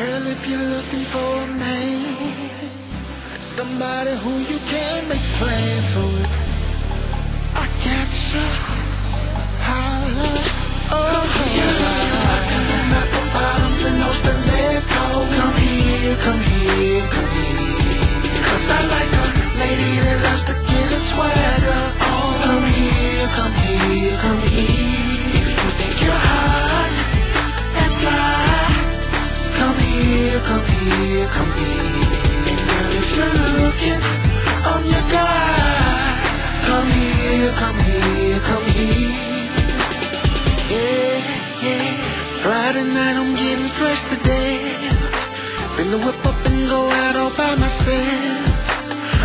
Girl, if you're looking for a man, somebody who you can make plans with, I got you. Holla, oh, come here, come here. Girl, if you're looking, I'm your guy. Come here, come here, come here. Yeah, yeah. Friday night, I'm getting fresh today. Finna whip up and go out all by myself.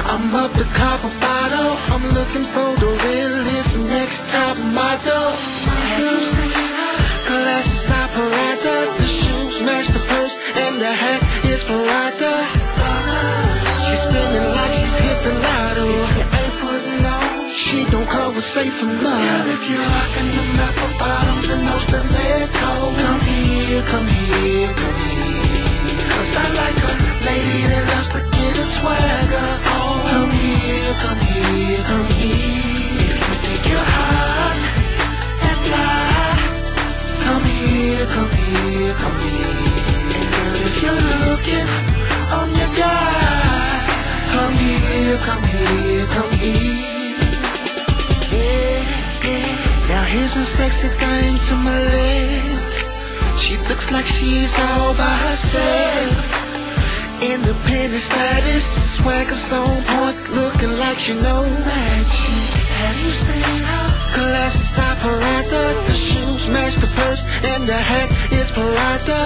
I'm up to cop a bottle. I'm looking for the realest next top safe enough. Girl, if you're rocking them apple bottoms and no stilettos, come here, come here, come here. Cause I like a lady that loves to get a swagger. Oh, come here, come here, come here. If you think you're hot and fly, come here, come here, come here. And if you're looking, I'm your guy. Come here, come here, come here. Yeah. Now here's a sexy thing to my left. She looks like she's all by herself. Independent status, swagger's on point, looking like she know magic. Have you seen her? Glasses operator, the shoes match the purse, and the hat is Prada.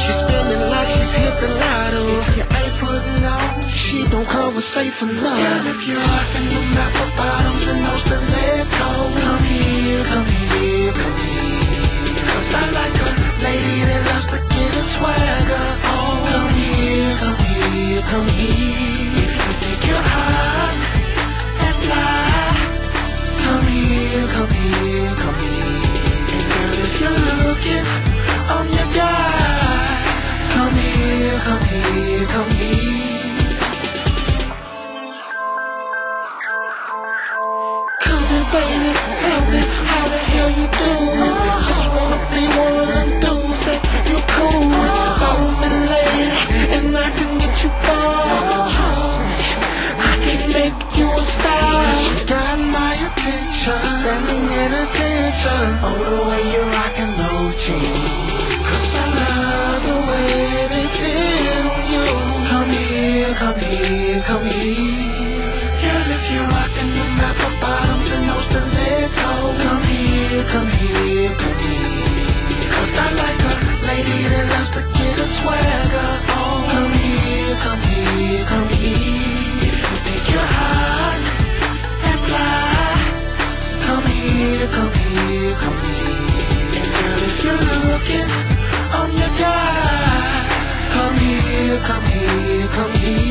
She's spinning like she's hit the lotto. You ain't putting on, she don't cover safe enough. Girl, if you're rocking them apple bottoms and no stilettos, come here, come here, come here. Cause I like a lady that loves to get a swagger. Oh, come here, come here, come here. If you think you're hot and fly, come here, come here, come here. And girl, if you're looking, I'm your guy. Come here, come here, come here. Baby, tell me how the hell you do. Just wanna be one of them dudes that you cool. Follow me, lady, and I can get you far. Trust me, I can make you a star. You got my attention. Come here. And girl, if you're looking, I'm your guy. Come here, come here, come here.